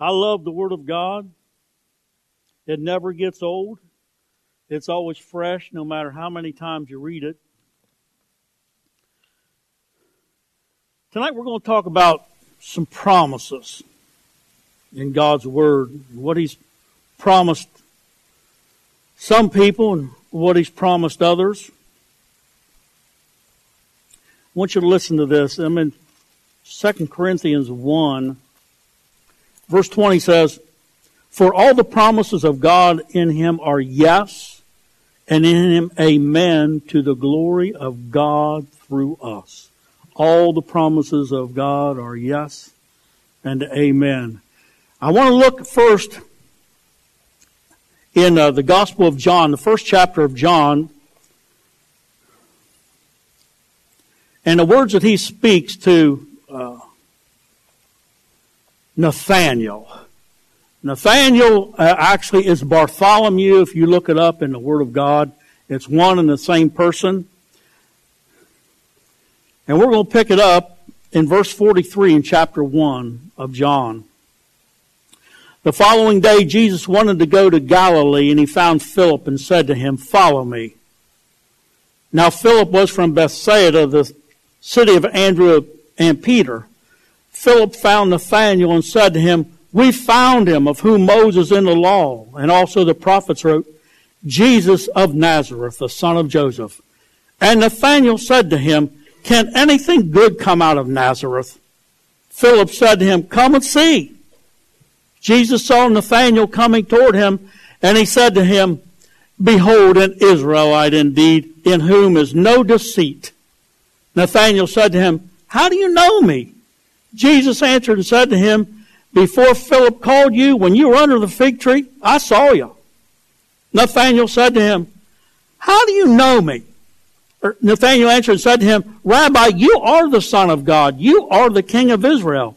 I love the Word of God. It never gets old. It's always fresh no matter how many times you read it. Tonight we're going to talk about some promises in God's Word, what He's promised some people and what He's promised others. I want you to listen to this. I'm in 2 Corinthians 1, verse 20 says, For all the promises of God in Him are yes, and in Him amen to the glory of God through us. All the promises of God are yes and amen. I want to look first in uh, the Gospel of John, the first chapter of John, And the words that he speaks to Nathaniel. Nathaniel uh, actually is Bartholomew. If you look it up in the Word of God, it's one and the same person. And we're going to pick it up in verse 43 in chapter 1 of John. The following day, Jesus wanted to go to Galilee, and he found Philip and said to him, Follow me. Now, Philip was from Bethsaida, the city of Andrew and Peter, Philip found Nathanael and said to him, We found him of whom Moses in the law and also the prophets wrote, Jesus of Nazareth, the son of Joseph. And Nathanael said to him, Can anything good come out of Nazareth? Philip said to him, Come and see. Jesus saw Nathanael coming toward him, and he said to him, Behold, an Israelite indeed, in whom is no deceit. Nathanael said to him, How do you know me? Jesus answered and said to him, Before Philip called you, when you were under the fig tree, I saw you. Nathanael said to him, How do you know me? Er, Nathanael answered and said to him, Rabbi, you are the Son of God. You are the King of Israel.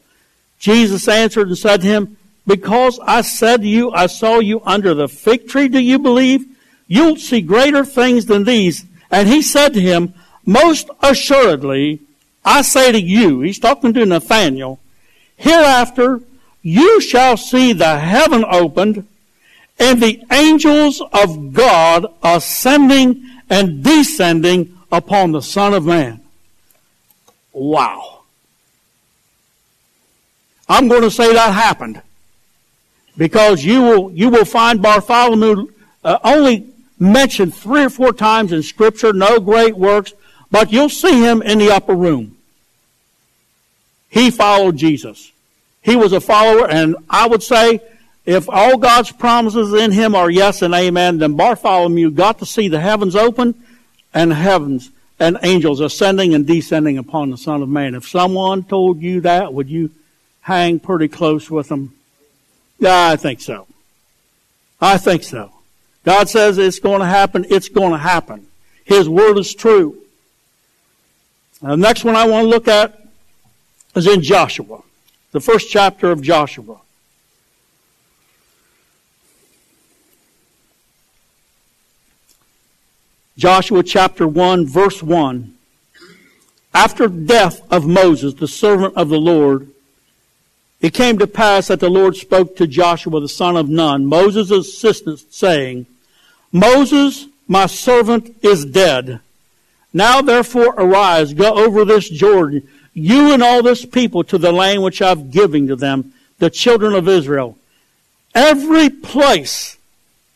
Jesus answered and said to him, Because I said to you, I saw you under the fig tree, do you believe? You'll see greater things than these. And he said to him, most assuredly, I say to you, he's talking to Nathanael, hereafter you shall see the heaven opened and the angels of God ascending and descending upon the Son of Man. Wow. I'm going to say that happened because you will you will find Bartholomew uh, only mentioned three or four times in Scripture, no great works, but you'll see him in the upper room. He followed Jesus. He was a follower, and I would say if all God's promises in him are yes and amen, then Bartholomew got to see the heavens open and heavens and angels ascending and descending upon the Son of Man. If someone told you that, would you hang pretty close with them? Yeah, I think so. I think so. God says it's going to happen, it's going to happen. His word is true. The next one I want to look at is in Joshua, the first chapter of Joshua. Joshua chapter 1, verse 1. After death of Moses, the servant of the Lord, it came to pass that the Lord spoke to Joshua the son of Nun, Moses' assistant, saying, Moses, my servant, is dead. Now therefore arise, go over this Jordan, you and all this people to the land which I've given to them, the children of Israel. Every place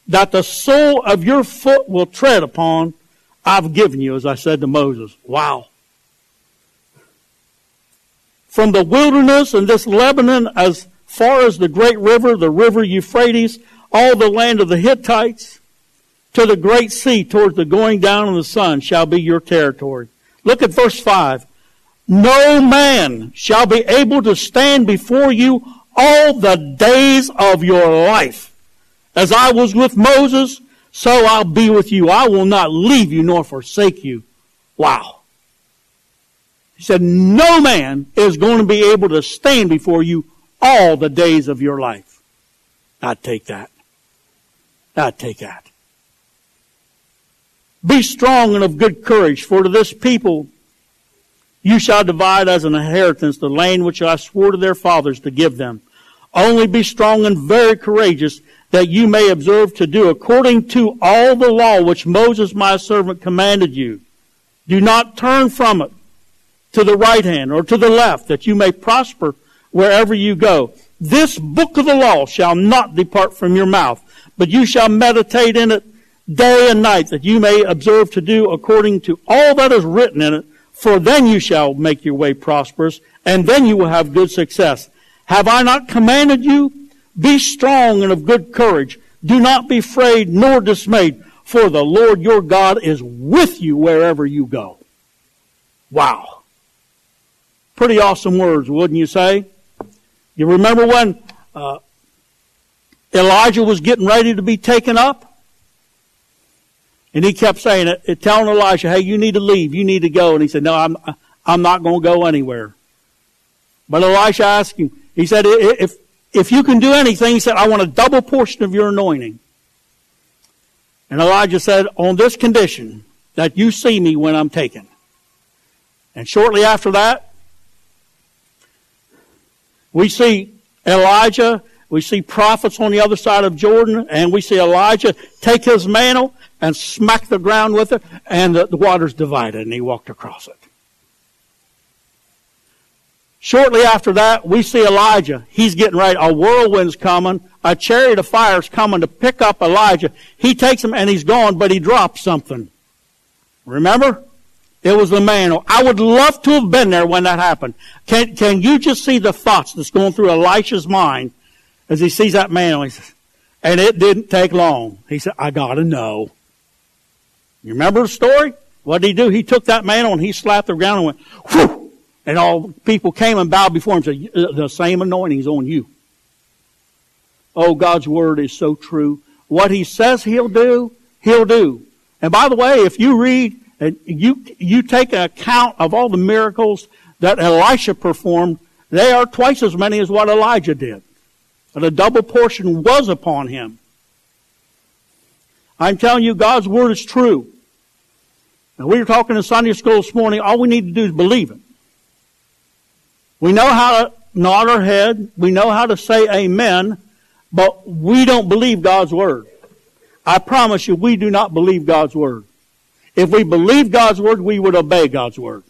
that the sole of your foot will tread upon, I've given you, as I said to Moses. Wow. From the wilderness and this Lebanon as far as the great river, the river Euphrates, all the land of the Hittites, to the great sea towards the going down of the sun shall be your territory. Look at verse 5. No man shall be able to stand before you all the days of your life. As I was with Moses, so I'll be with you. I will not leave you nor forsake you. Wow. He said, no man is going to be able to stand before you all the days of your life. I'd take that. I'd take that. Be strong and of good courage, for to this people you shall divide as an inheritance the land which I swore to their fathers to give them. Only be strong and very courageous that you may observe to do according to all the law which Moses my servant commanded you. Do not turn from it to the right hand or to the left that you may prosper wherever you go. This book of the law shall not depart from your mouth, but you shall meditate in it day and night that you may observe to do according to all that is written in it, for then you shall make your way prosperous and then you will have good success. Have I not commanded you? Be strong and of good courage. Do not be afraid nor dismayed, for the Lord your God is with you wherever you go. Wow. Pretty awesome words, wouldn't you say? You remember when uh, Elijah was getting ready to be taken up? And he kept saying it, telling Elisha, hey, you need to leave. You need to go. And he said, no, I'm, I'm not going to go anywhere. But Elisha asked him, he said, if, if you can do anything, he said, I want a double portion of your anointing. And Elijah said, on this condition, that you see me when I'm taken. And shortly after that, we see Elijah, we see prophets on the other side of Jordan, and we see Elijah take his mantle and smack the ground with it, and the, the waters divided, and he walked across it. Shortly after that, we see Elijah. He's getting ready. A whirlwind's coming. A chariot of fire's coming to pick up Elijah. He takes him and he's gone, but he drops something. Remember? It was the mantle. I would love to have been there when that happened. Can, can you just see the thoughts that's going through Elisha's mind as he sees that mantle? He says, and it didn't take long. He said, I gotta know. You remember the story? What did he do? He took that mantle and he slapped the ground and went, whew! And all people came and bowed before him and said, the same anointing is on you. Oh, God's word is so true. What he says he'll do, he'll do. And by the way, if you read and you, you take an account of all the miracles that Elisha performed, they are twice as many as what Elijah did. But a double portion was upon him. I'm telling you, God's word is true. And we were talking in Sunday school this morning, all we need to do is believe it. We know how to nod our head. We know how to say amen, but we don't believe God's word. I promise you, we do not believe God's word. If we believe God's word, we would obey God's word.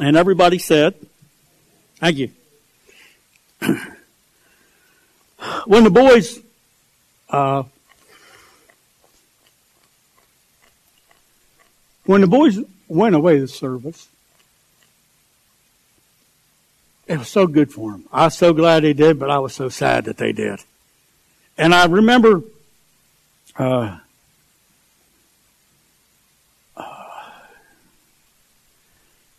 And everybody said, thank you. when the boys, uh, when the boys went away to service, it was so good for them. I was so glad they did, but I was so sad that they did. And I remember uh, uh,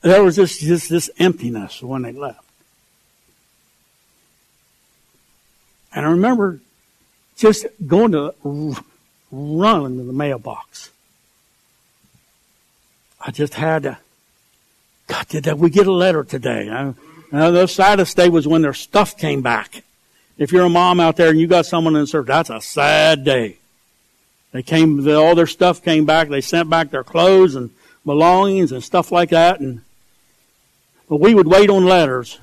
there was this, this this emptiness when they left. And I remember just going to run into the mailbox. I just had to, God, did we get a letter today? I, now, the saddest day was when their stuff came back. If you're a mom out there and you got someone in service, that's a sad day. They came, all their stuff came back. They sent back their clothes and belongings and stuff like that. And but we would wait on letters,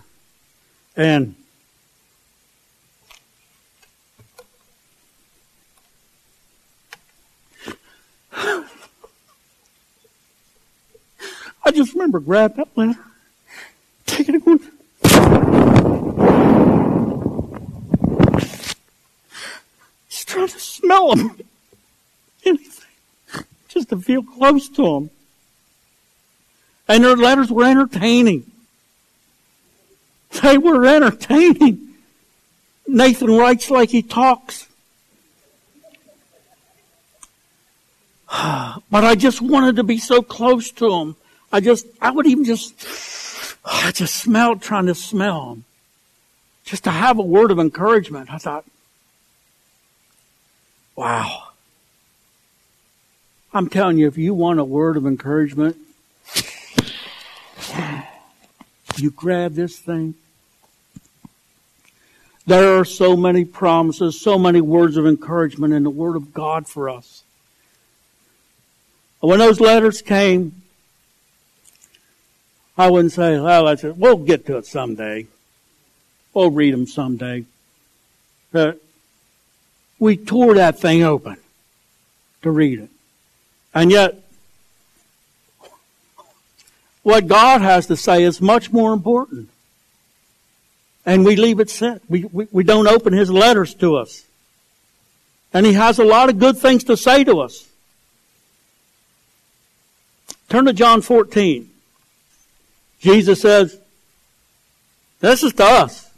and just remember grabbing that letter, taking it going. He's trying to smell them. Anything. Just to feel close to them. And their letters were entertaining. They were entertaining. Nathan writes like he talks. But I just wanted to be so close to him. I just, I would even just I just smelled trying to smell. Just to have a word of encouragement. I thought, wow. I'm telling you, if you want a word of encouragement, you grab this thing. There are so many promises, so many words of encouragement in the Word of God for us. When those letters came, I wouldn't say, well, we'll get to it someday. We'll read them someday. But we tore that thing open to read it. And yet, what God has to say is much more important. And we leave it set. We, we, we don't open His letters to us. And He has a lot of good things to say to us. Turn to John 14. Jesus says, this is to us.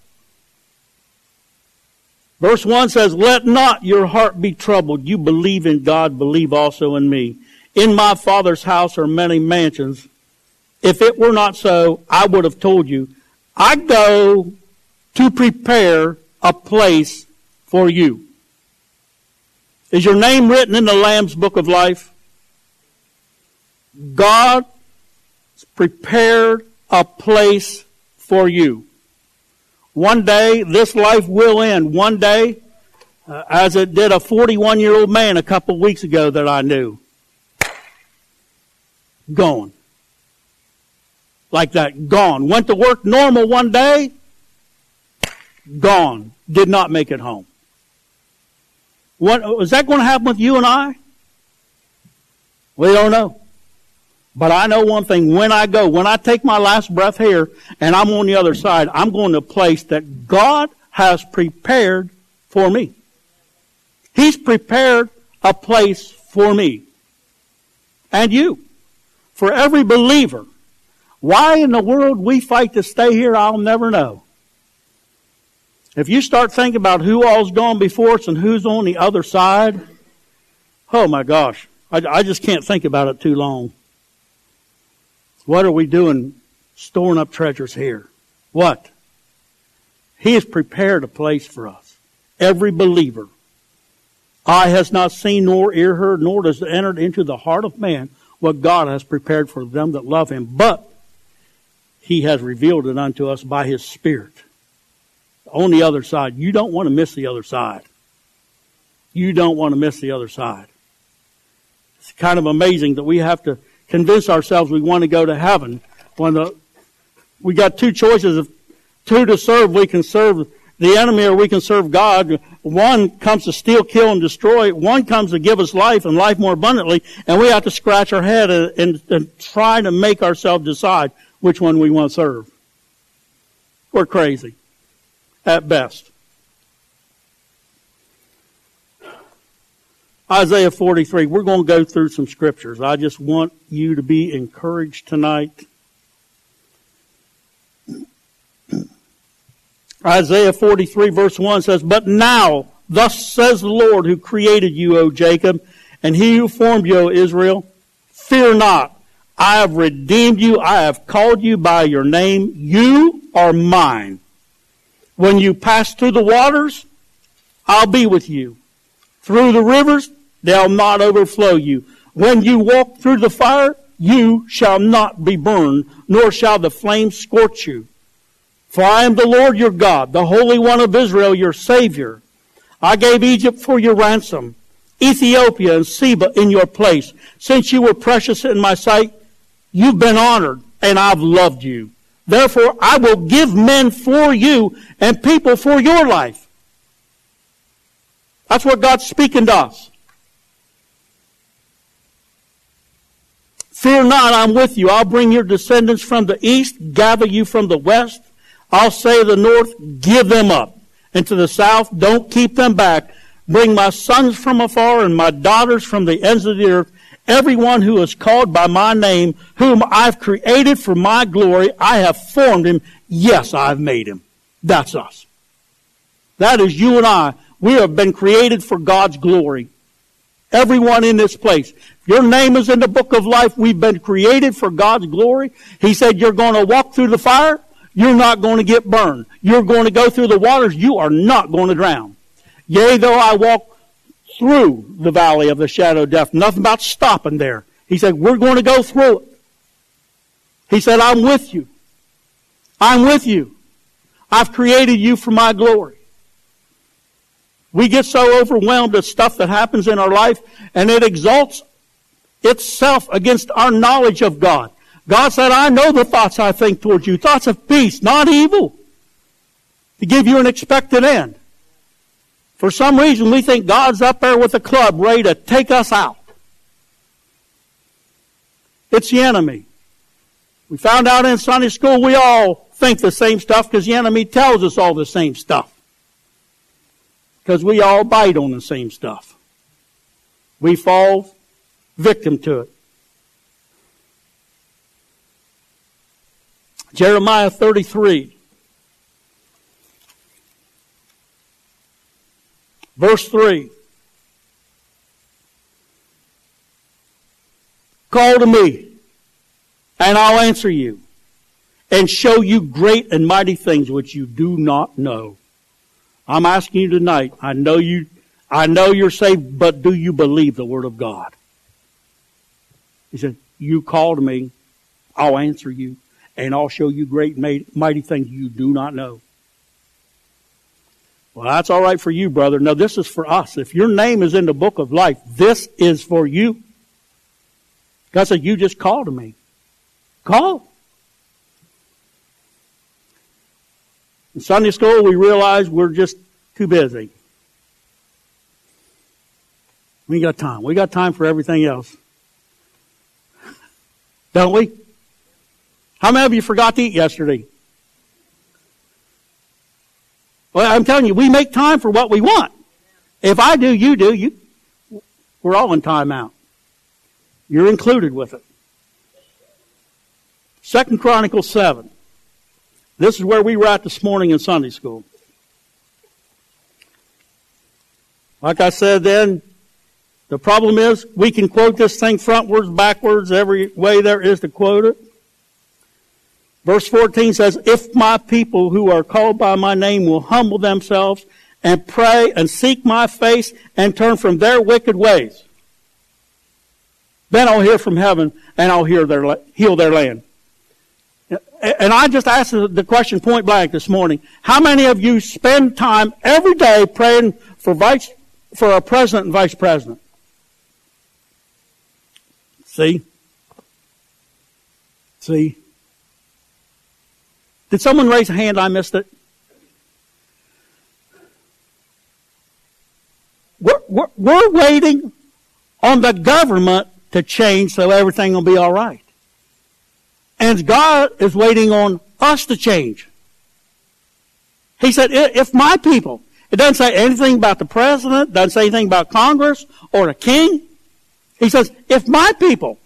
Verse 1 says, Let not your heart be troubled. You believe in God, believe also in me. In my Father's house are many mansions. If it were not so, I would have told you, I go to prepare a place for you. Is your name written in the Lamb's book of life? God prepared a place for you. One day, this life will end. One day, uh, as it did a 41 year old man a couple weeks ago that I knew. Gone. Like that. Gone. Went to work normal one day. Gone. Did not make it home. What, is that going to happen with you and I? We don't know. But I know one thing, when I go, when I take my last breath here and I'm on the other side, I'm going to a place that God has prepared for me. He's prepared a place for me. And you. For every believer. Why in the world we fight to stay here, I'll never know. If you start thinking about who all's gone before us and who's on the other side, oh my gosh, I, I just can't think about it too long. What are we doing storing up treasures here? What? He has prepared a place for us. Every believer. Eye has not seen nor ear heard nor does it enter into the heart of man what God has prepared for them that love him. But he has revealed it unto us by his Spirit. On the other side. You don't want to miss the other side. You don't want to miss the other side. It's kind of amazing that we have to convince ourselves we want to go to heaven when the, we got two choices of two to serve. We can serve the enemy or we can serve God. One comes to steal, kill, and destroy. One comes to give us life and life more abundantly. And we have to scratch our head and, and, and try to make ourselves decide which one we want to serve. We're crazy. At best. Isaiah 43. We're going to go through some scriptures. I just want you to be encouraged tonight. Isaiah 43 verse 1 says, But now, thus says the Lord who created you, O Jacob, and he who formed you, O Israel, fear not. I have redeemed you. I have called you by your name. You are mine. When you pass through the waters, I'll be with you. Through the rivers, they'll not overflow you. When you walk through the fire, you shall not be burned, nor shall the flames scorch you. For I am the Lord your God, the Holy One of Israel, your Savior. I gave Egypt for your ransom, Ethiopia and Seba in your place. Since you were precious in my sight, you've been honored, and I've loved you. Therefore, I will give men for you and people for your life. That's what God's speaking to us. Fear not, I'm with you. I'll bring your descendants from the east, gather you from the west. I'll say to the north, give them up. And to the south, don't keep them back. Bring my sons from afar and my daughters from the ends of the earth. Everyone who is called by my name, whom I've created for my glory, I have formed him. Yes, I've made him. That's us. That is you and I. We have been created for God's glory. Everyone in this place. Your name is in the book of life. We've been created for God's glory. He said you're going to walk through the fire. You're not going to get burned. You're going to go through the waters. You are not going to drown. Yea, though I walk through the valley of the shadow of death. Nothing about stopping there. He said, we're going to go through it. He said, I'm with you. I'm with you. I've created you for my glory. We get so overwhelmed with stuff that happens in our life and it exalts itself against our knowledge of God. God said, I know the thoughts I think towards you, thoughts of peace, not evil, to give you an expected end. For some reason, we think God's up there with a club ready to take us out. It's the enemy. We found out in Sunday school we all think the same stuff because the enemy tells us all the same stuff. Because we all bite on the same stuff. We fall victim to it. Jeremiah 33. Verse 3. Call to me, and I'll answer you, and show you great and mighty things which you do not know. I'm asking you tonight, I know you, I know you're saved, but do you believe the Word of God? He said, you call to me, I'll answer you, and I'll show you great mighty things you do not know. Well, that's all right for you, brother. No, this is for us. If your name is in the book of life, this is for you. God said, You just call to me. Call. In Sunday school, we realized we're just too busy. We got time. We got time for everything else. Don't we? How many of you forgot to eat yesterday? Well, I'm telling you, we make time for what we want. If I do, you do, you, we're all in timeout. You're included with it. Second Chronicles 7. This is where we were at this morning in Sunday school. Like I said then, the problem is we can quote this thing frontwards, backwards, every way there is to quote it. Verse 14 says, If my people who are called by my name will humble themselves and pray and seek my face and turn from their wicked ways, then I'll hear from heaven and I'll hear their, heal their land. And I just asked the question point blank this morning. How many of you spend time every day praying for vice, for a president and vice president? See? See? Did someone raise a hand? I missed it. We're, we're, we're waiting on the government to change so everything will be all right. And God is waiting on us to change. He said, if my people, it doesn't say anything about the president, doesn't say anything about Congress or the king. He says, if my people,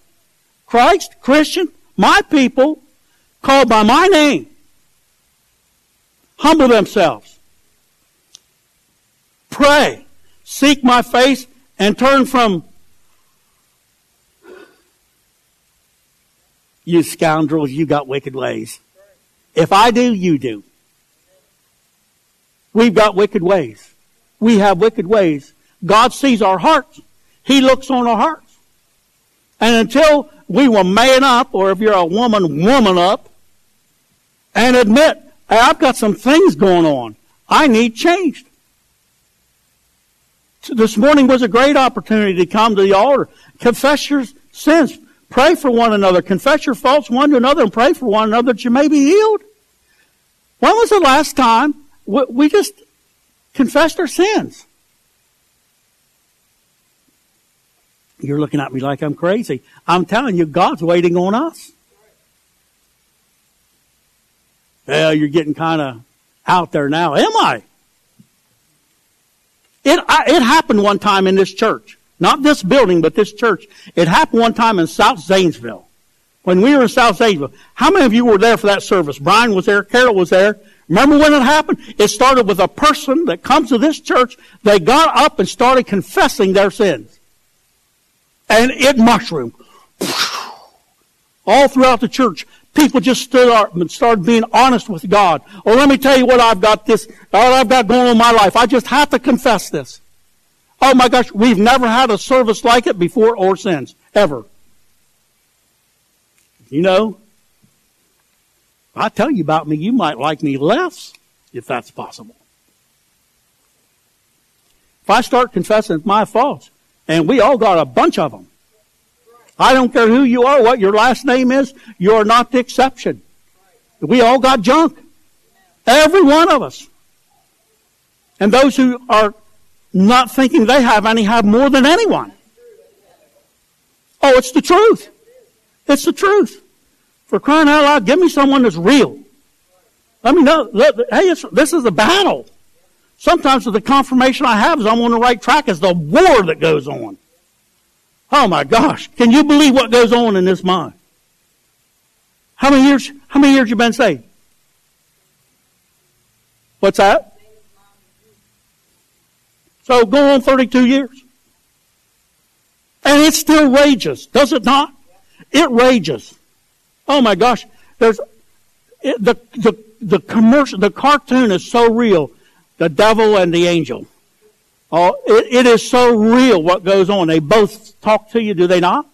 Christ, Christian, my people, called by my name, humble themselves, pray, seek my face, and turn from You scoundrels, you got wicked ways. If I do, you do. We've got wicked ways. We have wicked ways. God sees our hearts. He looks on our hearts. And until we will man up, or if you're a woman, woman up, and admit, hey, I've got some things going on. I need changed. This morning was a great opportunity to come to the altar, confess your sins, Pray for one another. Confess your faults one to another and pray for one another that you may be healed. When was the last time we just confessed our sins? You're looking at me like I'm crazy. I'm telling you, God's waiting on us. Well, you're getting kind of out there now. Am I? It, I, it happened one time in this church. Not this building, but this church. It happened one time in South Zanesville. When we were in South Zanesville. How many of you were there for that service? Brian was there. Carol was there. Remember when it happened? It started with a person that comes to this church. They got up and started confessing their sins. And it mushroomed. All throughout the church, people just stood up and started being honest with God. Oh, let me tell you what I've got this, what I've got going on in my life. I just have to confess this. Oh my gosh, we've never had a service like it before or since. Ever. You know, I tell you about me, you might like me less if that's possible. If I start confessing my faults, and we all got a bunch of them. I don't care who you are, what your last name is, you're not the exception. We all got junk. Every one of us. And those who are not thinking they have any have more than anyone. Oh, it's the truth. It's the truth. For crying out loud, give me someone that's real. Let me know. Let, hey, this is a battle. Sometimes the confirmation I have is I'm on the right track is the war that goes on. Oh my gosh. Can you believe what goes on in this mind? How many years, how many years you been saved? What's that? So go on 32 years. And it still rages, does it not? It rages. Oh my gosh. There's, it, the, the, the commercial, the cartoon is so real. The devil and the angel. Oh, it, it is so real what goes on. They both talk to you, do they not?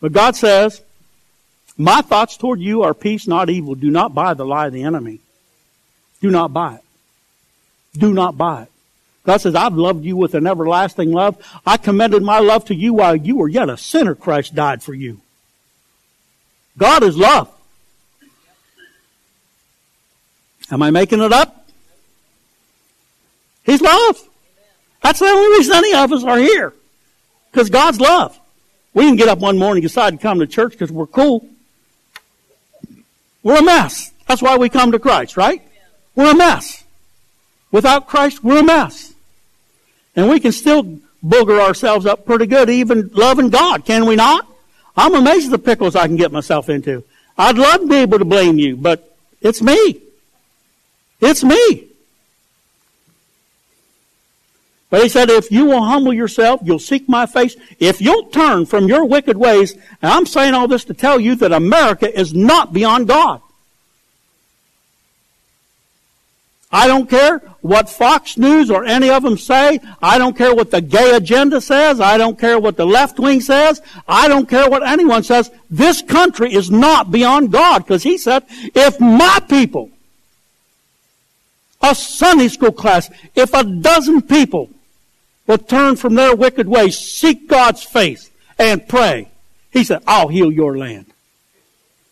But God says, My thoughts toward you are peace, not evil. Do not buy the lie of the enemy. Do not buy it. Do not buy it. God says, I've loved you with an everlasting love. I commended my love to you while you were yet a sinner. Christ died for you. God is love. Am I making it up? He's love. That's the only reason any of us are here. Because God's love. We didn't get up one morning and decide to come to church because we're cool. We're a mess. That's why we come to Christ, right? We're a mess. Without Christ, we're a mess. And we can still booger ourselves up pretty good, even loving God, can we not? I'm amazed at the pickles I can get myself into. I'd love to be able to blame you, but it's me. It's me. But he said, if you will humble yourself, you'll seek my face. If you'll turn from your wicked ways, and I'm saying all this to tell you that America is not beyond God. I don't care what Fox News or any of them say. I don't care what the gay agenda says. I don't care what the left wing says. I don't care what anyone says. This country is not beyond God because he said, if my people, a Sunday school class, if a dozen people will turn from their wicked ways, seek God's face, and pray. He said, I'll heal your land.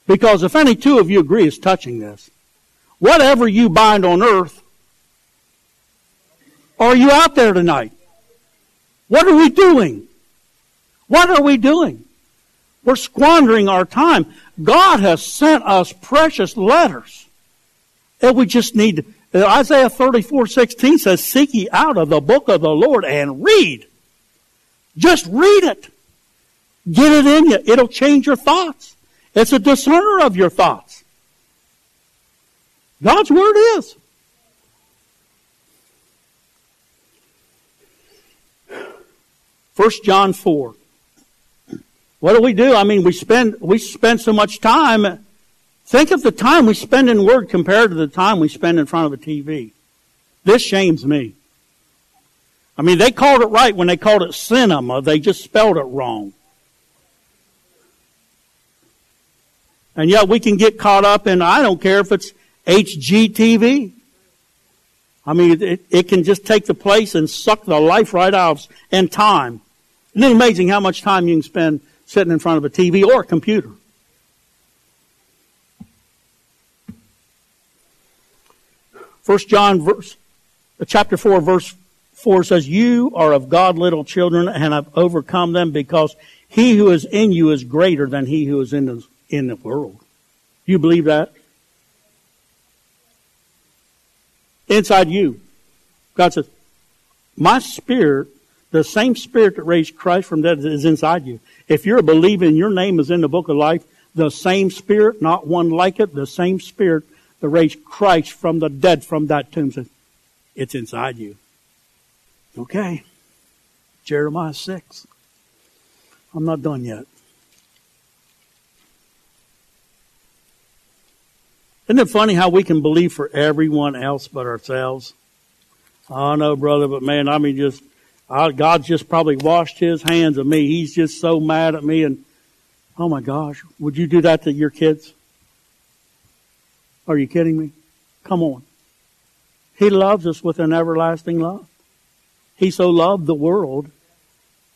Because if any two of you agree is touching this, whatever you bind on earth, are you out there tonight? What are we doing? What are we doing? We're squandering our time. God has sent us precious letters. And we just need Isaiah 34, 16 says, Seek ye out of the book of the Lord and read. Just read it. Get it in you. It'll change your thoughts. It's a discerner of your thoughts. God's Word is. First John 4. What do we do? I mean, we spend, we spend so much time Think of the time we spend in Word compared to the time we spend in front of a TV. This shames me. I mean, they called it right when they called it cinema. They just spelled it wrong. And yet we can get caught up in, I don't care if it's HGTV. I mean, it, it can just take the place and suck the life right out of and time. Isn't it amazing how much time you can spend sitting in front of a TV or a computer? First John verse, uh, chapter 4 verse 4 says, You are of God little children and have overcome them because he who is in you is greater than he who is in the, in the world. You believe that? Inside you. God says, My spirit, the same spirit that raised Christ from death is inside you. If you're a believer and your name is in the book of life, the same spirit, not one like it, the same spirit that raised Christ from the dead from that tomb. Says, it's inside you. Okay. Jeremiah 6. I'm not done yet. Isn't it funny how we can believe for everyone else but ourselves? I know, brother, but man, I mean, just I, God's just probably washed His hands of me. He's just so mad at me, and oh my gosh, would you do that to your kids? Are you kidding me? Come on. He loves us with an everlasting love. He so loved the world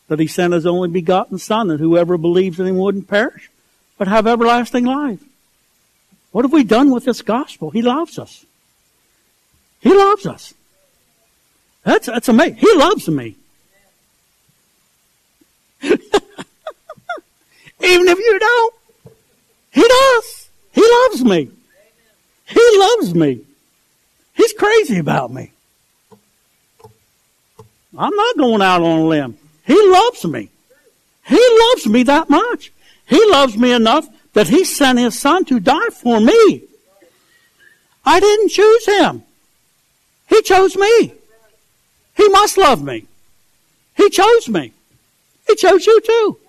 that he sent his only begotten Son, that whoever believes in him wouldn't perish, but have everlasting life. What have we done with this gospel? He loves us. He loves us. That's, that's amazing. He loves me. Even if you don't, He does. He loves me. He loves me. He's crazy about me. I'm not going out on a limb. He loves me. He loves me that much. He loves me enough that He sent His Son to die for me. I didn't choose Him. He chose me. He must love me. He chose me. He chose you too.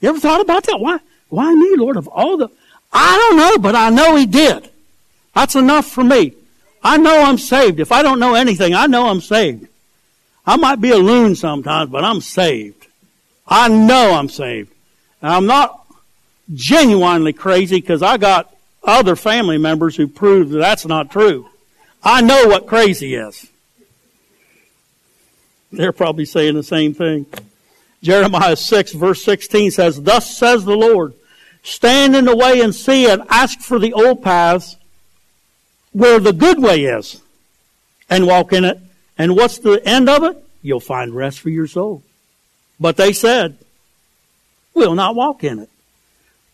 You ever thought about that? Why, why me, Lord, of all the, I don't know, but I know He did. That's enough for me. I know I'm saved. If I don't know anything, I know I'm saved. I might be a loon sometimes, but I'm saved. I know I'm saved. I'm not genuinely crazy because I got other family members who prove that that's not true. I know what crazy is. They're probably saying the same thing. Jeremiah 6 verse 16 says, Thus says the Lord, stand in the way and see and ask for the old paths where the good way is and walk in it. And what's the end of it? You'll find rest for your soul. But they said, we'll not walk in it.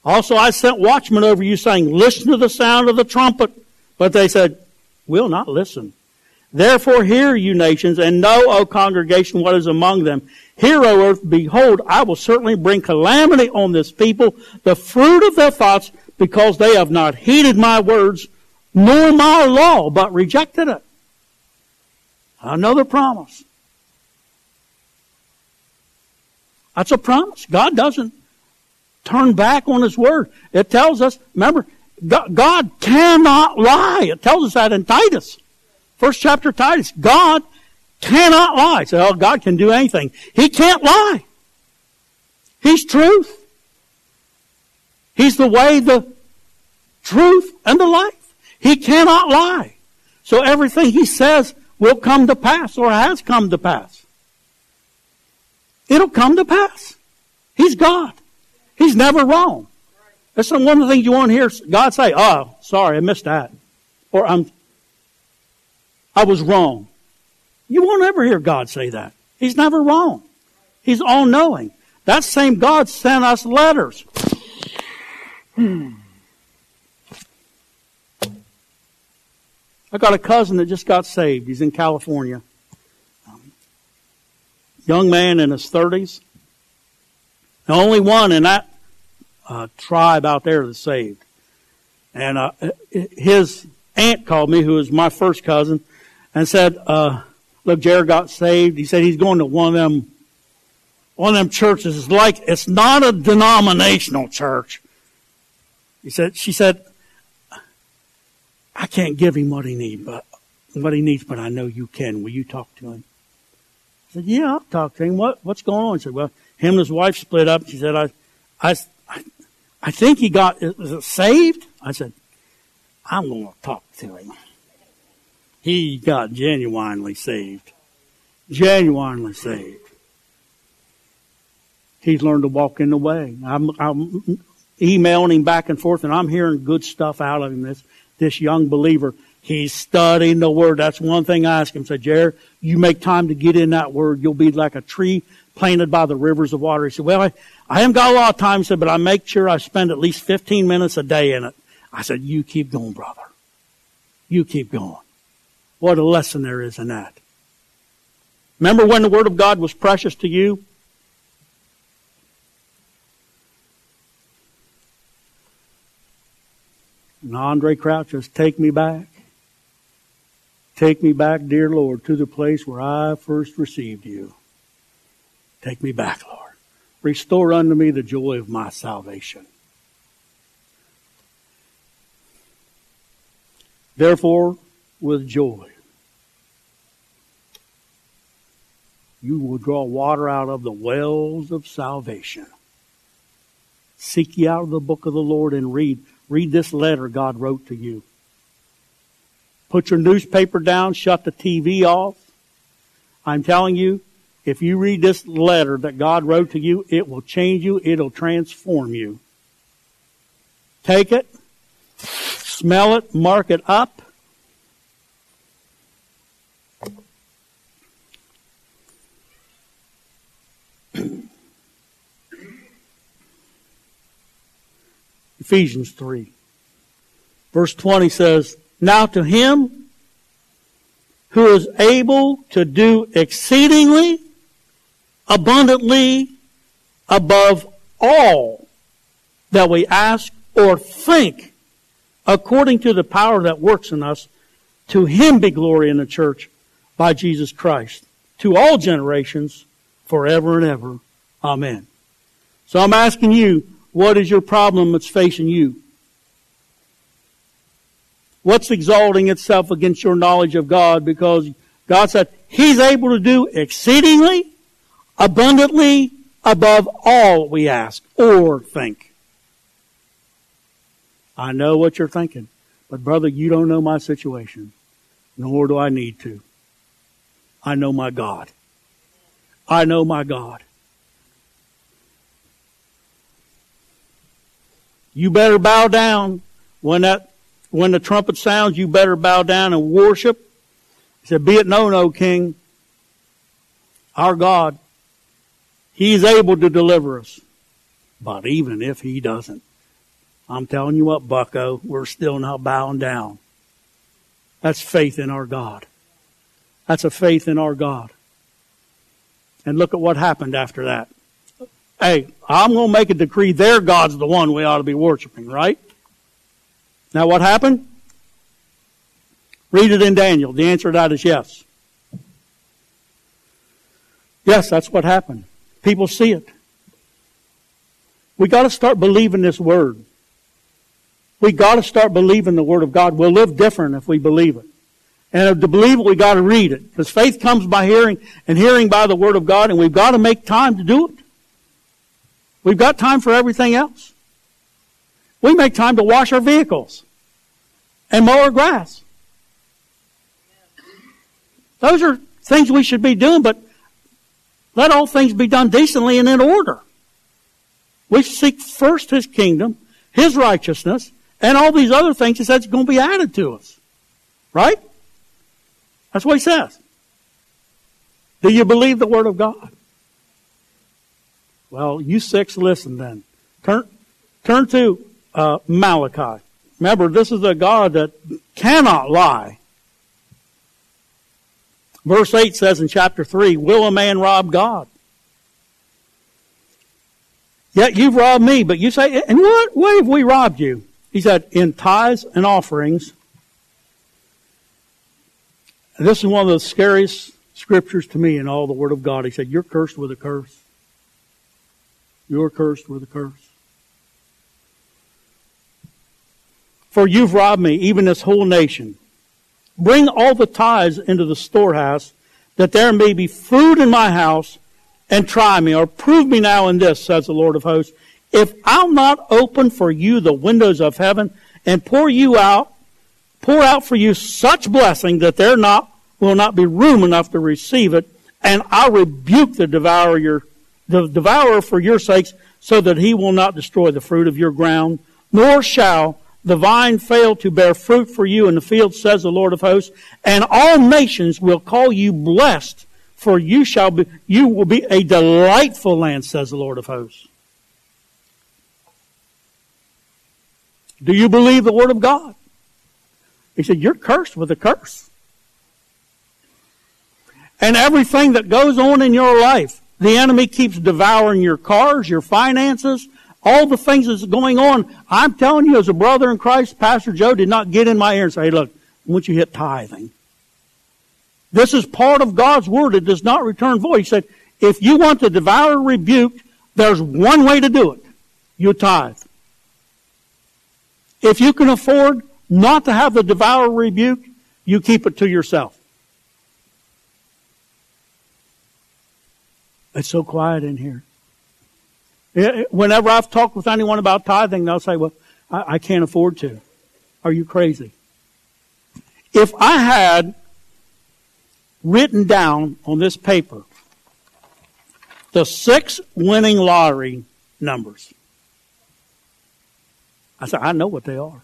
Also, I sent watchmen over you saying, listen to the sound of the trumpet. But they said, we'll not listen. Therefore hear you nations and know, O congregation, what is among them. Hear, O earth, behold, I will certainly bring calamity on this people, the fruit of their thoughts, because they have not heeded my words, nor my law, but rejected it. Another promise. That's a promise. God doesn't turn back on His word. It tells us, remember, God cannot lie. It tells us that in Titus. First chapter Titus. God cannot lie. So oh, God can do anything. He can't lie. He's truth. He's the way, the truth, and the life. He cannot lie. So everything he says will come to pass or has come to pass. It'll come to pass. He's God. He's never wrong. That's one of the things you want to hear God say, oh, sorry, I missed that. Or I'm I was wrong. You won't ever hear God say that. He's never wrong. He's all knowing. That same God sent us letters. Hmm. I got a cousin that just got saved. He's in California. Young man in his 30s. The only one in that uh, tribe out there that's saved. And uh, his aunt called me, who was my first cousin, and said, uh, look, Jared got saved. He said he's going to one of them, one of them churches. It's like, it's not a denominational church. He said, she said, I can't give him what he needs, but what he needs, but I know you can. Will you talk to him? Said, yeah, I'll talk to him. What, what's going on? He said, well, him and his wife split up. She said, I, I, I think he got, it saved? I said, I'm going to talk to him he got genuinely saved. Genuinely saved. He's learned to walk in the way. I'm, I'm emailing him back and forth, and I'm hearing good stuff out of him. This this young believer, he's studying the Word. That's one thing I ask him. Said, Jared, you make time to get in that Word, you'll be like a tree planted by the rivers of water. He said, Well, I, I haven't got a lot of time. He said, but I make sure I spend at least 15 minutes a day in it. I said, You keep going, brother. You keep going. What a lesson there is in that. Remember when the Word of God was precious to you? And Andraé Crouch says, Take me back. Take me back, dear Lord, to the place where I first received you. Take me back, Lord. Restore unto me the joy of my salvation. Therefore, with joy, you will draw water out of the wells of salvation. Seek ye out of the book of the Lord and read. Read this letter God wrote to you. Put your newspaper down, shut the TV off. I'm telling you, if you read this letter that God wrote to you, it will change you, it'll transform you. Take it, smell it, mark it up. Ephesians 3. Verse 20 says, now to him who is able to do exceedingly abundantly above all that we ask or think according to the power that works in us. To him be glory in the church by Jesus Christ to all generations forever and ever. Amen. So I'm asking you, what is your problem that's facing you? What's exalting itself against your knowledge of God? Because God said He's able to do exceedingly, abundantly, above all we ask or think. I know what you're thinking, but brother, you don't know my situation, nor do I need to. I know my God. I know my God. You better bow down when that when the trumpet sounds. You better bow down and worship. He said, "Be it known, O King, our God, He is able to deliver us. But even if He doesn't, I'm telling you what, Bucko, we're still not bowing down. That's faith in our God. That's a faith in our God. And look at what happened after that. Hey, I'm going to make a decree their God's the one we ought to be worshiping, right? Now what happened? Read it in Daniel. The answer to that is yes. Yes, that's what happened. People see it. We got to start believing this word. We got to start believing the word of God. We'll live different if we believe it. And to believe it, we got to read it. Because faith comes by hearing, and hearing by the Word of God, and we've got to make time to do it. We've got time for everything else. We make time to wash our vehicles and mow our grass. Those are things we should be doing, but let all things be done decently and in order. We seek first His kingdom, His righteousness, and all these other things He says going to be added to us. Right? That's what he says. Do you believe the Word of God? Well, you six, listen then. Turn, turn to uh, Malachi. Remember, this is a God that cannot lie. Verse 8 says in chapter 3, Will a man rob God? Yet you've robbed me, but you say, In what way have we robbed you? He said, In tithes and offerings this is one of the scariest scriptures to me in all the Word of God. He said, You're cursed with a curse. You're cursed with a curse. For you've robbed me, even this whole nation. Bring all the tithes into the storehouse, that there may be food in my house, and try me, or prove me now in this, says the Lord of hosts. If I'll not open for you the windows of heaven and pour you out pour out for you such blessing that there not will not be room enough to receive it, and I'll rebuke the devourer your the devourer for your sakes, so that he will not destroy the fruit of your ground, nor shall the vine failed to bear fruit for you in the field, says the Lord of hosts, and all nations will call you blessed, for you shall be you will be a delightful land, says the Lord of hosts. Do you believe the word of God? He said, You're cursed with a curse. And everything that goes on in your life, the enemy keeps devouring your cars, your finances, all the things that's going on. I'm telling you, as a brother in Christ, Pastor Joe did not get in my ear and say, Look, once you hit tithing, this is part of God's word. It does not return void. He said, if you want to devour rebuke, there's one way to do it. You tithe. If you can afford not to have the devourer rebuke, you keep it to yourself. It's so quiet in here. Whenever I've talked with anyone about tithing, they'll say, well, I, I can't afford to. Are you crazy? If I had written down on this paper the six winning lottery numbers, I said, I know what they are.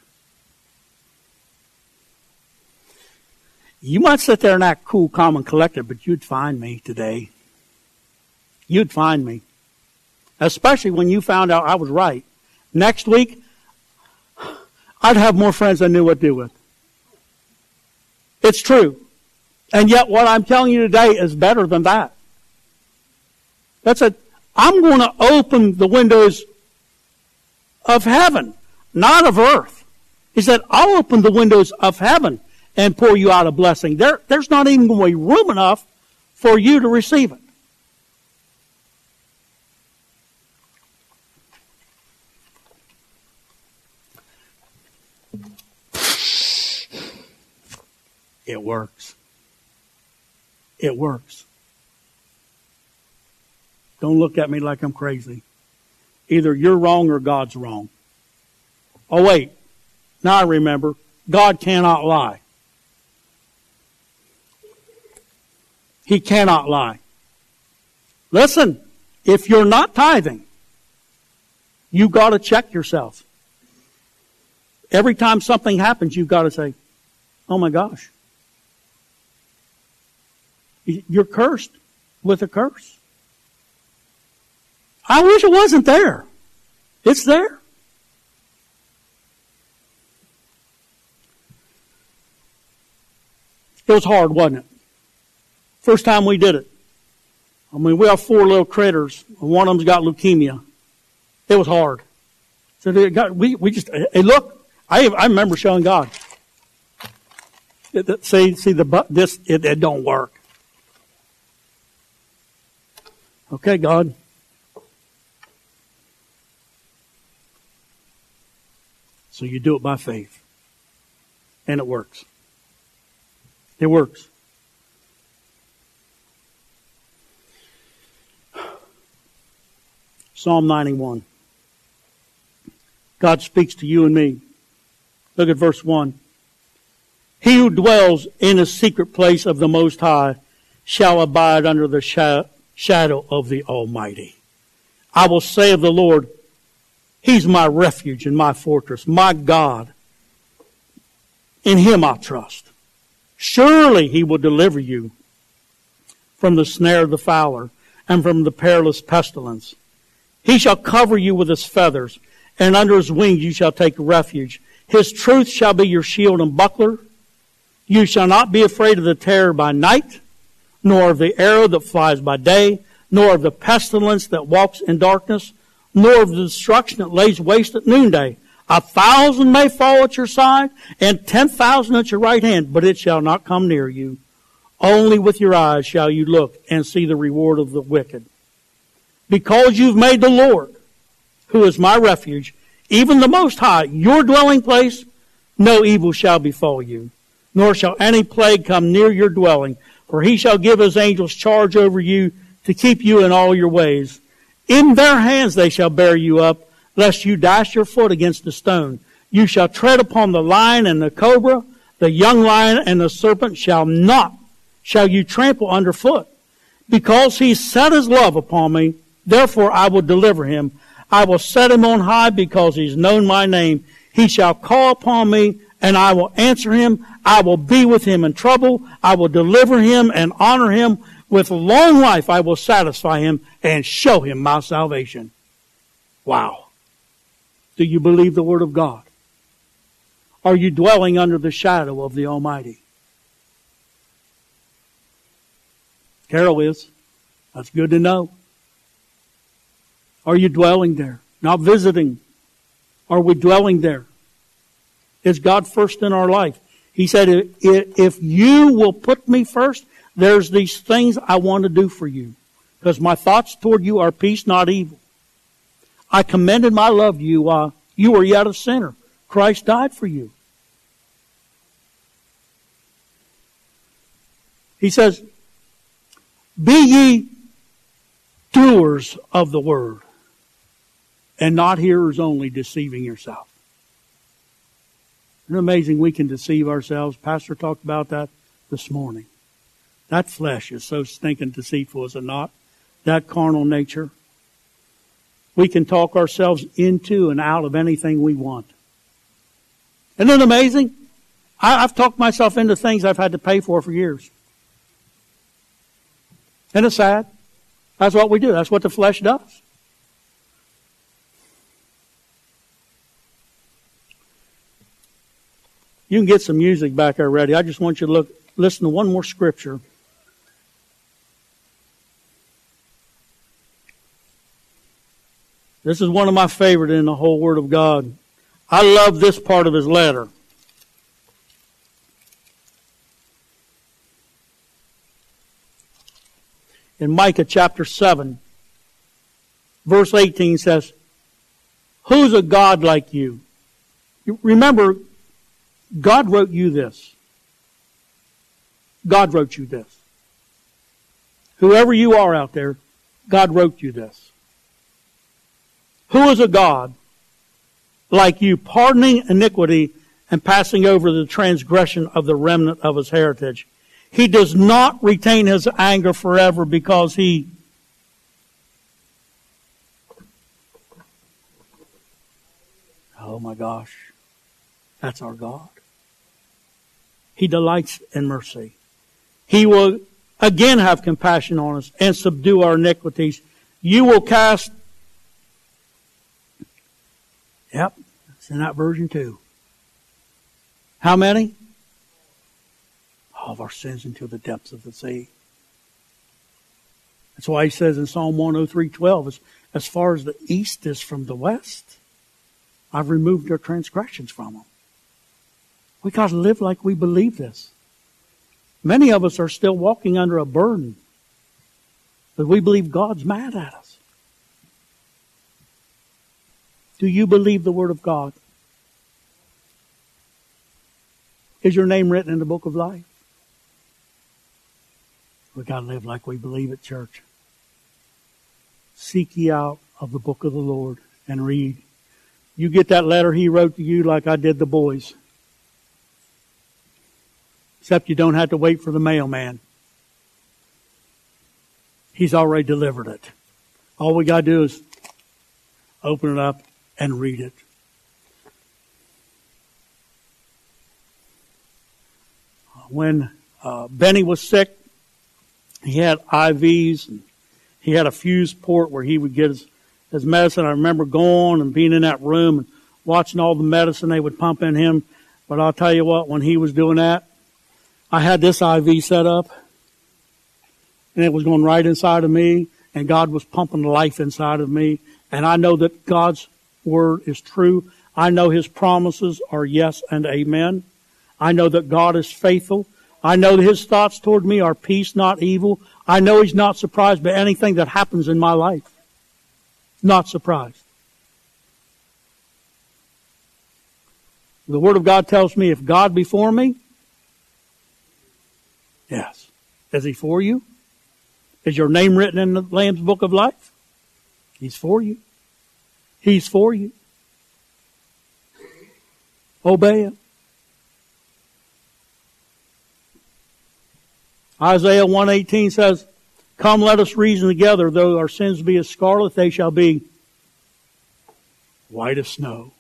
You might sit there and act cool, calm, and collected, but you'd find me today. You'd find me. Especially when you found out I was right. Next week, I'd have more friends I knew what to do with. It's true. And yet what I'm telling you today is better than that. That's a, I'm going to open the windows of heaven, not of earth. He said, I'll open the windows of heaven and pour you out a blessing. There, there's not even going to be room enough for you to receive it. It works. It works. Don't look at me like I'm crazy. Either you're wrong or God's wrong. Oh wait. Now I remember. God cannot lie. He cannot lie. Listen, if you're not tithing, you've got to check yourself. Every time something happens, you've got to say, "Oh my gosh, you're cursed with a curse. I wish it wasn't there. It's there. It was hard, wasn't it? First time we did it. I mean, we have four little critters. One of them's got leukemia. It was hard. So they got, we, we just, hey, look, I, I remember showing God. see, see the, this, it, it don't work. Okay, God. So you do it by faith. And it works. It works. Psalm 91. God speaks to you and me. Look at verse 1. He who dwells in the secret place of the Most High shall abide under the shadow shadow of the Almighty. I will say of the Lord, He's my refuge and my fortress, my God. In Him I trust. Surely He will deliver you from the snare of the fowler and from the perilous pestilence. He shall cover you with His feathers, and under His wings you shall take refuge. His truth shall be your shield and buckler. You shall not be afraid of the terror by night, nor of the arrow that flies by day, nor of the pestilence that walks in darkness, nor of the destruction that lays waste at noonday. A thousand may fall at your side, and ten thousand at your right hand, but it shall not come near you. Only with your eyes shall you look and see the reward of the wicked. Because you've made the Lord, who is my refuge, even the Most High, your dwelling place, no evil shall befall you, nor shall any plague come near your dwelling. For he shall give his angels charge over you to keep you in all your ways. In their hands they shall bear you up, lest you dash your foot against a stone. You shall tread upon the lion and the cobra, the young lion and the serpent shall not, shall you trample underfoot. Because he set his love upon me, therefore I will deliver him. I will set him on high because he's known my name. He shall call upon me and I will answer him. I will be with him in trouble. I will deliver him and honor him. With long life I will satisfy him and show him my salvation. Wow. Do you believe the word of God? Are you dwelling under the shadow of the Almighty? Carol is. That's good to know. Are you dwelling there? Not visiting. Are we dwelling there? Is God first in our life? He said, if you will put me first, there's these things I want to do for you. Because my thoughts toward you are peace, not evil. I commended my love to you while you were yet a sinner. Christ died for you. He says, Be ye doers of the word, and not hearers only, deceiving yourself. Isn't it amazing we can deceive ourselves? Pastor talked about that this morning. That flesh is so stinking deceitful, is it not? That carnal nature. We can talk ourselves into and out of anything we want. Isn't it amazing? I, have talked myself into things I've had to pay for for years. Isn't it sad? That's what we do. That's what the flesh does. You can get some music back there ready. I just want you to look, listen to one more scripture. This is one of my favorite in the whole Word of God. I love this part of his letter. In Micah chapter 7, verse 18 says, Who's a God like you? Remember, God wrote you this. God wrote you this. Whoever you are out there, God wrote you this. Who is a God like you, pardoning iniquity and passing over the transgression of the remnant of his heritage? He does not retain his anger forever because he Oh my gosh. That's our God. He delights in mercy. He will again have compassion on us and subdue our iniquities. You will cast. Yep, it's in that version too. How many? All of our sins into the depths of the sea. That's why he says in Psalm 103:12, as, as far as the east is from the west, I've removed their transgressions from them. We got to live like we believe this. Many of us are still walking under a burden that we believe God's mad at us. Do you believe the Word of God? Is your name written in the book of life? We got to live like we believe it, church. Seek ye out of the book of the Lord and read. You get that letter he wrote to you like I did the boys. Except you don't have to wait for the mailman. He's already delivered it. All we got to do is open it up and read it. When uh, Benny was sick, he had IVs and he had a fuse port where he would get his, his medicine. I remember going and being in that room and watching all the medicine they would pump in him. But I'll tell you what, when he was doing that, I had this IV set up, and it was going right inside of me, and God was pumping life inside of me. And I know that God's word is true. I know His promises are yes and amen. I know that God is faithful. I know that His thoughts toward me are peace, not evil. I know He's not surprised by anything that happens in my life. Not surprised. The Word of God tells me if God be for me, Yes. Is he for you? Is your name written in the Lamb's book of life? He's for you. He's for you. Obey him. Isaiah 118 says, Come, let us reason together. Though our sins be as scarlet, they shall be white as snow.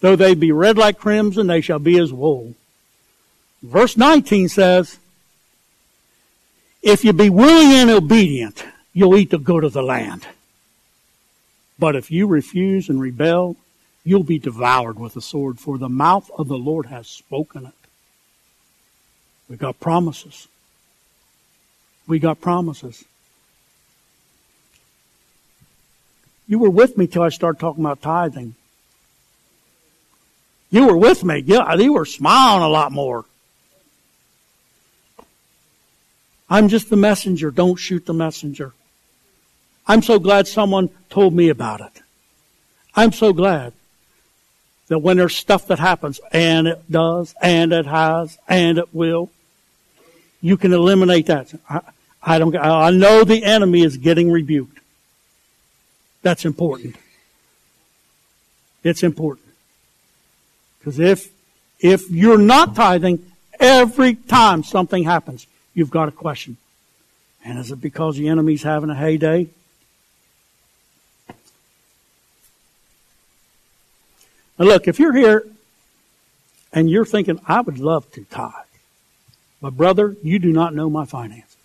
Though they be red like crimson, they shall be as wool. Verse 19 says, if you be willing and obedient, you'll eat the good of the land. But if you refuse and rebel, you'll be devoured with the sword, for the mouth of the Lord has spoken it. We got promises. We got promises. You were with me till I started talking about tithing. You were with me. Yeah, you were smiling a lot more. I'm just the messenger. Don't shoot the messenger. I'm so glad someone told me about it. I'm so glad that when there's stuff that happens, and it does, and it has, and it will, you can eliminate that. I, I don't. I know the enemy is getting rebuked. That's important. It's important because if if you're not tithing, every time something happens, you've got a question. And is it because the enemy's having a heyday? Now look, if you're here and you're thinking, I would love to tithe, but brother, you do not know my finances.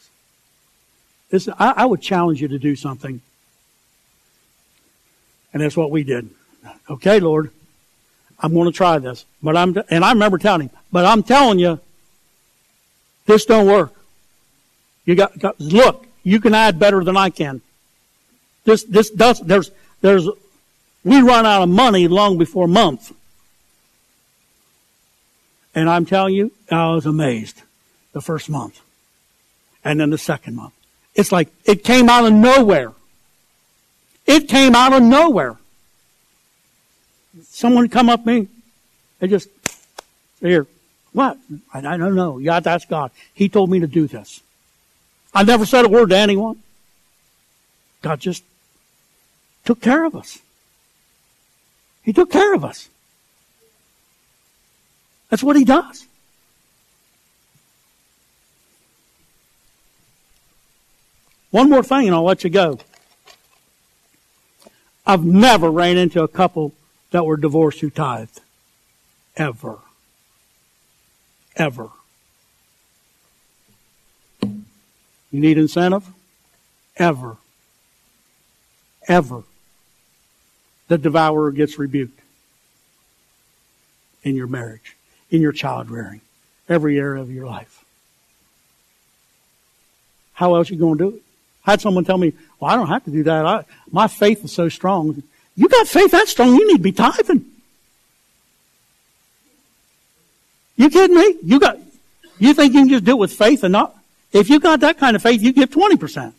This, I, I would challenge you to do something. And that's what we did. Okay, Lord, I'm going to try this. But I'm, and I remember telling him, but I'm telling you, this don't work. You got, got look, you can add better than I can. This, this does, there's, there's, we run out of money long before month. And I'm telling you, I was amazed the first month. And then the second month. It's like it came out of nowhere. It came out of nowhere. Someone come up me. They just, here, what? I, don't know. Yeah, that's God. He told me to do this. I never said a word to anyone. God just took care of us. He took care of us. That's what he does. One more thing and I'll let you go. I've never ran into a couple that were divorced who tithed. Ever. Ever. You need incentive? Ever. Ever. The devourer gets rebuked in your marriage in your child rearing, every area of your life. How else are you going to do it? I had someone tell me, well, I don't have to do that. I, my faith is so strong. You got faith that strong, you need to be tithing. You kidding me? You got, you think you can just do it with faith and not, if you got that kind of faith, you give 20%.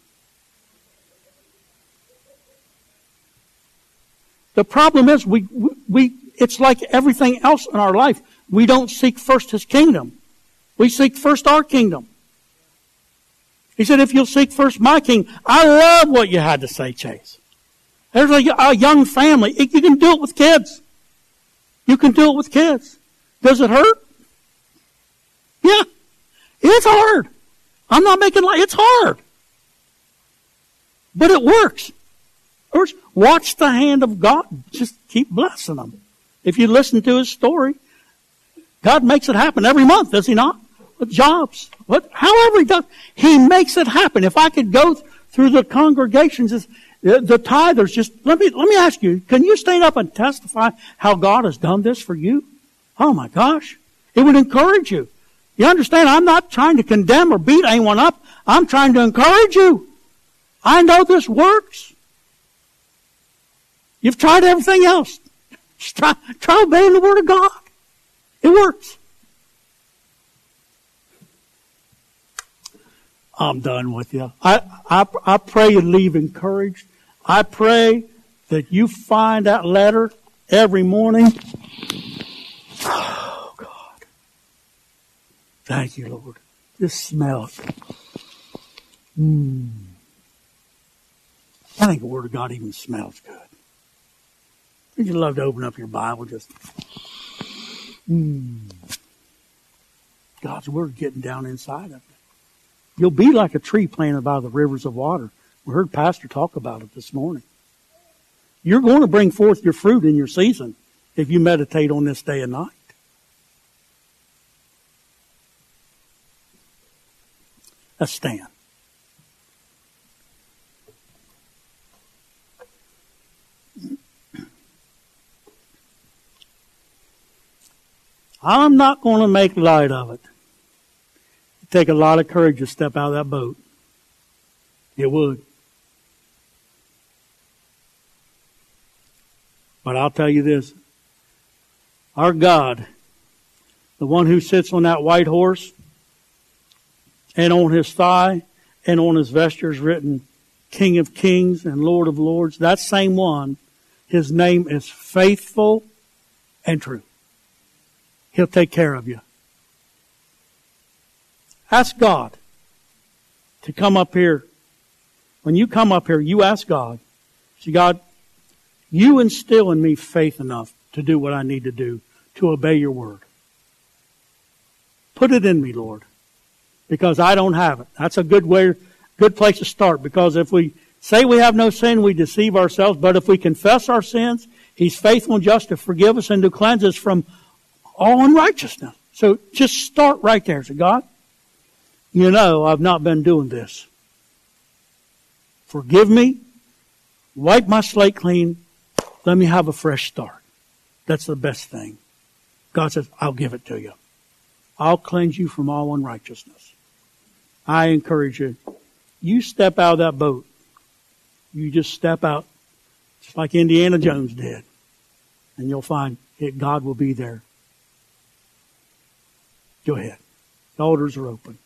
The problem is we, we, it's like everything else in our life. We don't seek first His kingdom. We seek first our kingdom. He said, if you'll seek first my kingdom. I love what you had to say, Chase. There's a, a young family. You can do it with kids. You can do it with kids. Does it hurt? Yeah. It's hard. I'm not making light. It's hard. But it works. Watch the hand of God. Just keep blessing them. If you listen to his story, God makes it happen every month, does He not? With jobs, what, however He does, He makes it happen. If I could go through the congregations, the, uh, the tithers, just let me let me ask you: Can you stand up and testify how God has done this for you? Oh my gosh, it would encourage you. You understand? I'm not trying to condemn or beat anyone up. I'm trying to encourage you. I know this works. You've tried everything else. Just try, try obeying the Word of God. It works. I'm done with you. I, I, I pray you leave encouraged. I pray that you find that letter every morning. Oh, God. Thank you, Lord. Just smell it. Mm. I think the Word of God even smells good. Would you love to open up your Bible just Hmm. God's Word getting down inside of you. You'll be like a tree planted by the rivers of water. We heard Pastor talk about it this morning. You're going to bring forth your fruit in your season if you meditate on this day and night. Let's stand. I'm not going to make light of it. It'd take a lot of courage to step out of that boat. It would. But I'll tell you this. Our God, the one who sits on that white horse, and on his thigh and on his vestures written King of Kings and Lord of Lords, that same one, his name is faithful and true. He'll take care of you. Ask God to come up here. When you come up here, you ask God, see, God, you instill in me faith enough to do what I need to do to obey your word. Put it in me, Lord, because I don't have it. That's a good way, good place to start because if we say we have no sin, we deceive ourselves, but if we confess our sins, He's faithful and just to forgive us and to cleanse us from all unrighteousness. So just start right there. Say, God, you know I've not been doing this. Forgive me. Wipe my slate clean. Let me have a fresh start. That's the best thing. God says, I'll give it to you. I'll cleanse you from all unrighteousness. I encourage you, you step out of that boat. You just step out, just like Indiana Jones did, and you'll find God will be there. Go ahead. The altars are open.